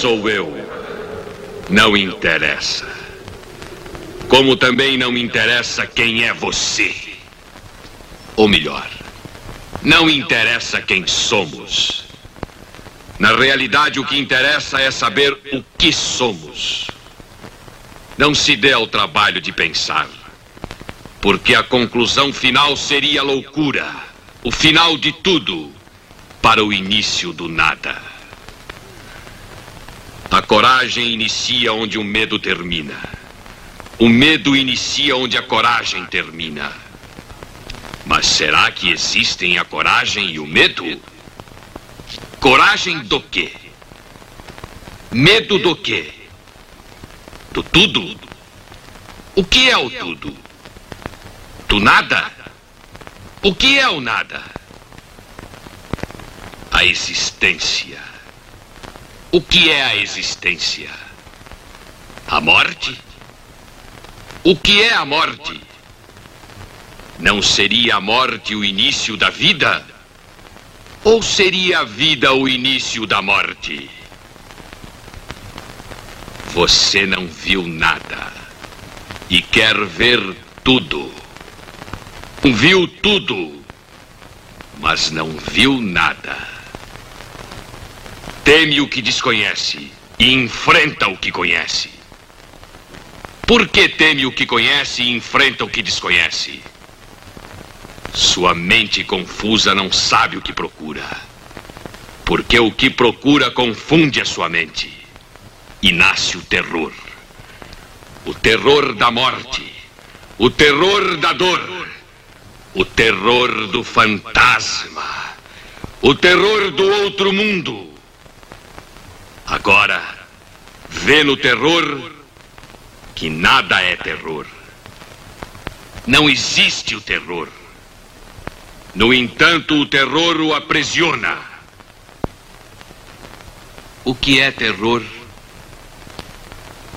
Sou eu? Não interessa. Como também não me interessa quem é você. Ou melhor, não interessa quem somos. Na realidade, o que interessa é saber o que somos. Não se dê ao trabalho de pensar, porque a conclusão final seria loucura o final de tudo para o início do nada. Coragem inicia onde o medo termina. O medo inicia onde a coragem termina. Mas será que existem a coragem e o medo? Coragem do quê? Medo do quê? Do tudo? O que é o tudo? Do nada? O que é o nada? A existência. O que é a existência? A morte? O que é a morte? Não seria a morte o início da vida? Ou seria a vida o início da morte? Você não viu nada e quer ver tudo. Viu tudo, mas não viu nada. Teme o que desconhece e enfrenta o que conhece. Por que teme o que conhece e enfrenta o que desconhece? Sua mente confusa não sabe o que procura. Porque o que procura confunde a sua mente. E nasce o terror. O terror da morte. O terror da dor. O terror do fantasma. O terror do outro mundo. Agora, vê no terror que nada é terror. Não existe o terror. No entanto, o terror o aprisiona. O que é terror?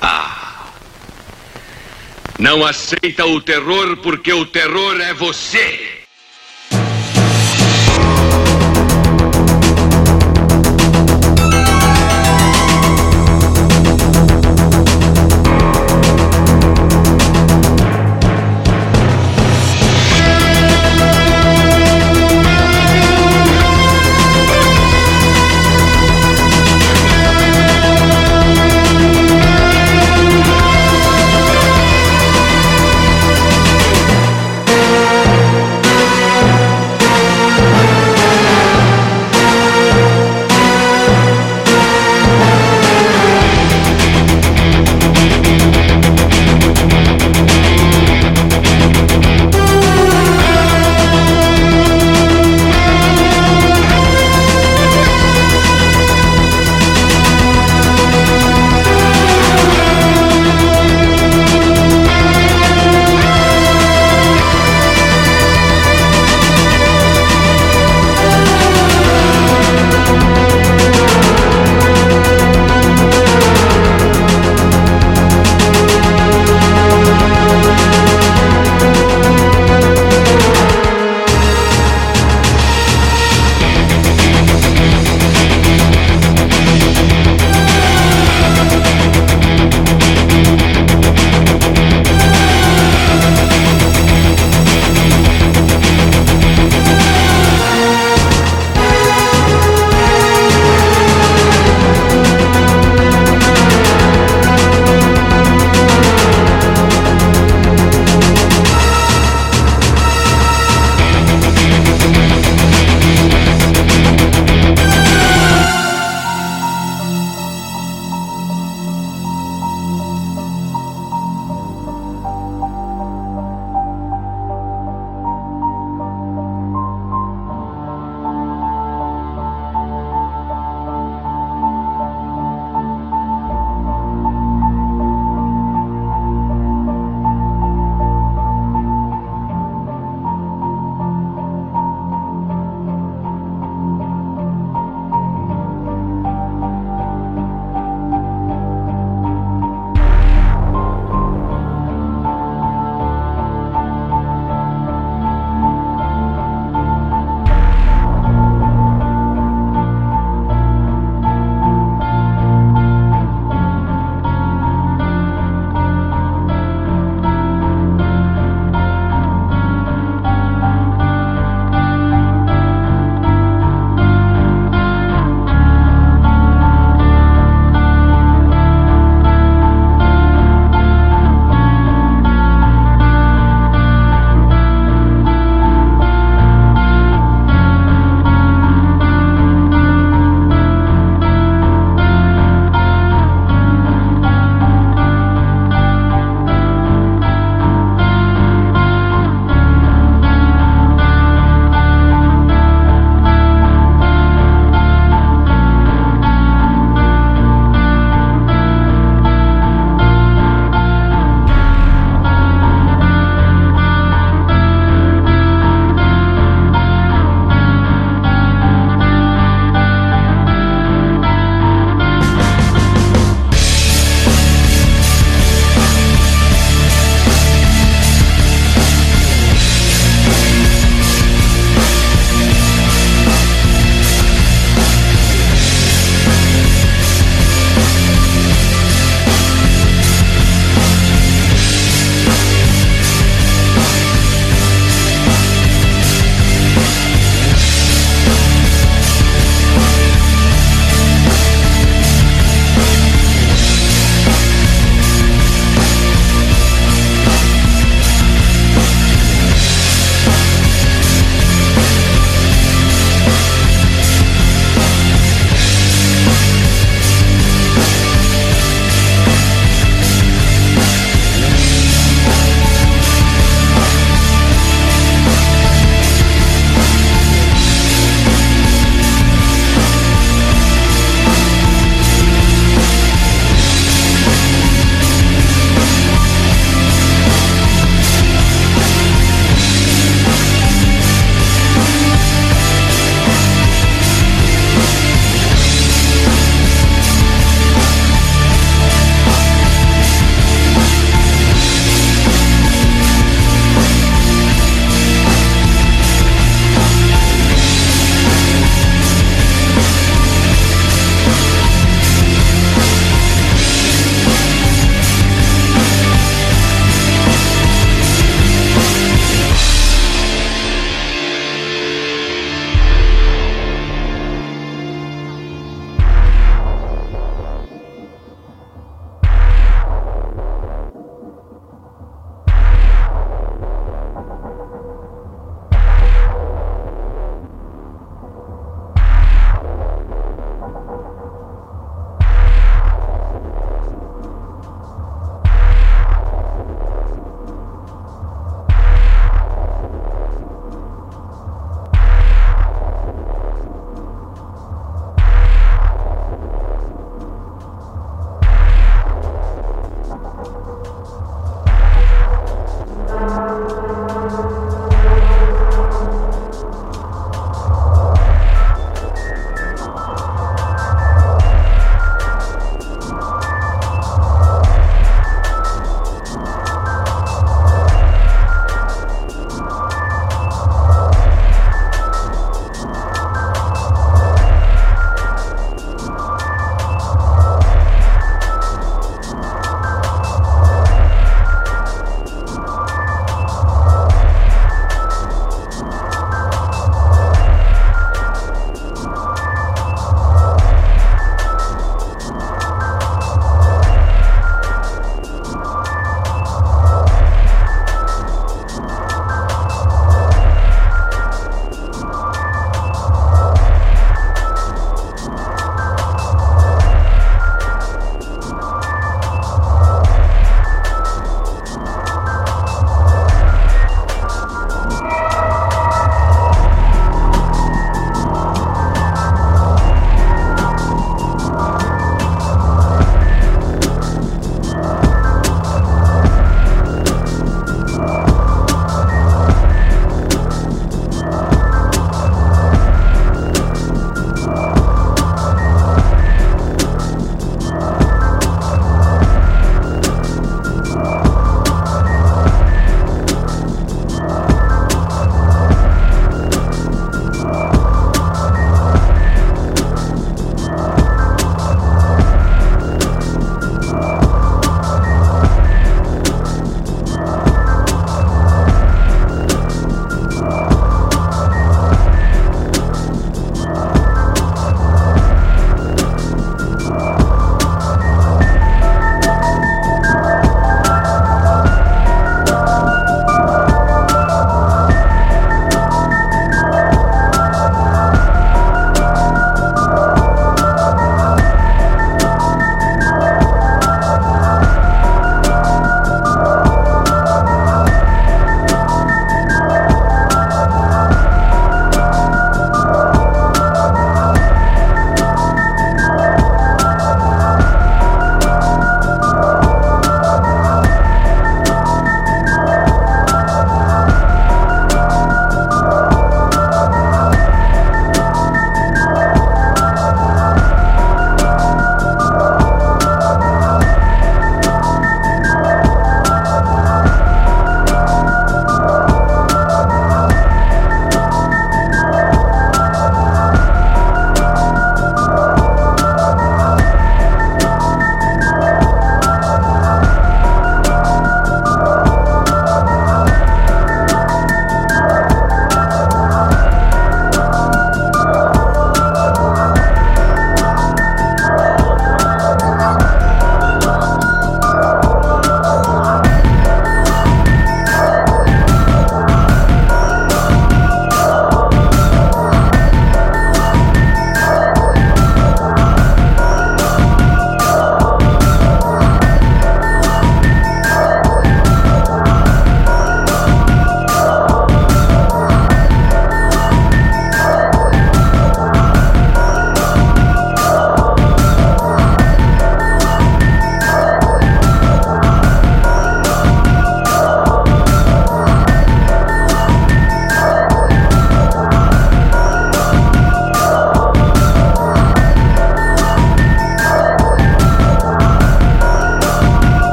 Ah. Não aceita o terror porque o terror é você.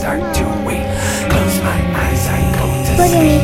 start to wake. Close my eyes, I go to sleep.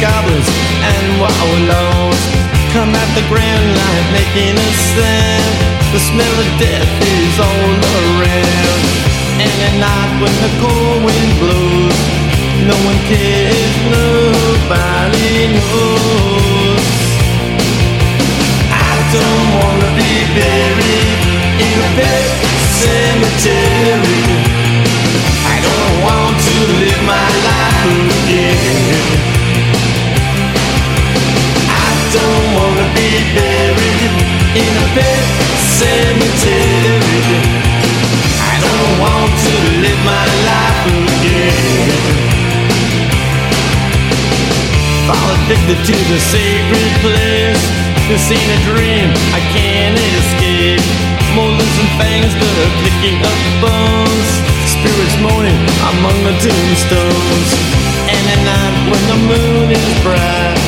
Goblins and wallows come at the grand line making a sound. The smell of death is all around. And at night when the cold wind blows, no one cares, nobody knows. I don't wanna be buried in a pet cemetery. To live my life again. I don't wanna be buried in a cemetery. I don't want to live my life again. Addicted to the sacred place. This ain't a dream, I can't escape. Molars and fangs are picking up bones. Spirits moaning among the tombstones. And at night when the moon is bright,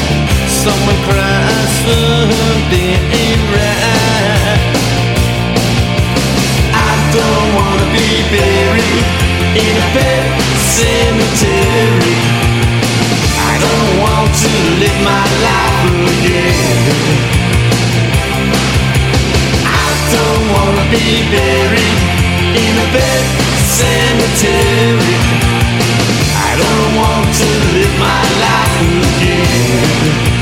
someone cries something ain't right. I don't wanna be buried in a pet cemetery. I don't want to live my life again. I don't wanna be buried in a pet cemetery. I don't want to live my life again.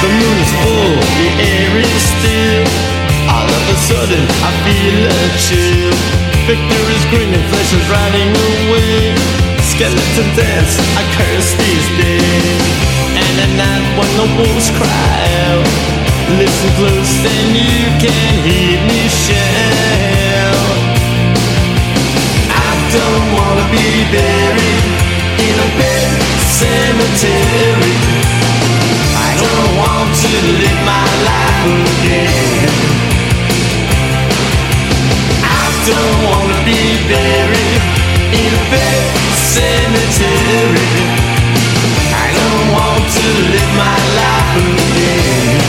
The moon is full, the air is still. Of a sudden, I feel a chill. Victor is grinning, flesh is riding away. Skeleton dance, I curse these days. And at night when the wolves cry out, listen close, then you can hear me shout. I don't wanna be buried in a pet cemetery. I don't want to live my life again. Don't wanna be buried in a pet cemetery. I don't want to live my life again.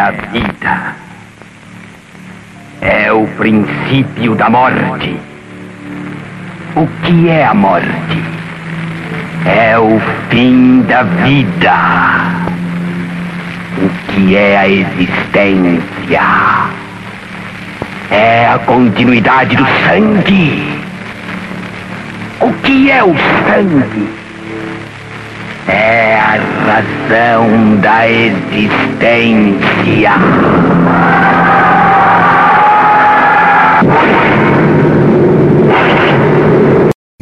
A vida. É o princípio da morte. O que é a morte? É o fim da vida. O que é a existência? É a continuidade do sangue. O que é o sangue? É razão da existência.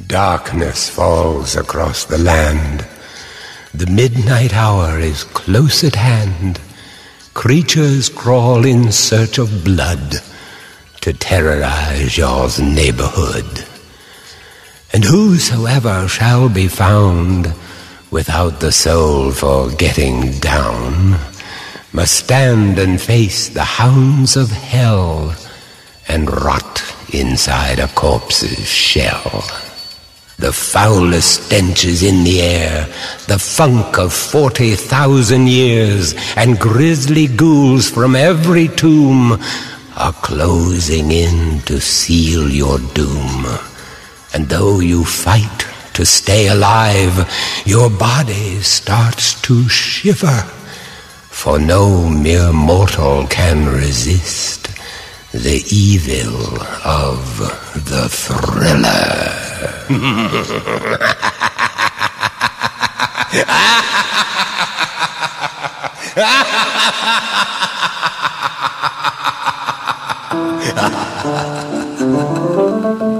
Darkness falls across the land. The midnight hour is close at hand. Creatures crawl in search of blood to terrorize your neighborhood. And whosoever shall be found without the soul for getting down must stand and face the hounds of hell and rot inside a corpse's shell. The foulest stench is in the air, the funk of forty thousand years, and grisly ghouls from every tomb are closing in to seal your doom. And though you fight to stay alive, your body starts to shiver, for no mere mortal can resist the evil of the thriller.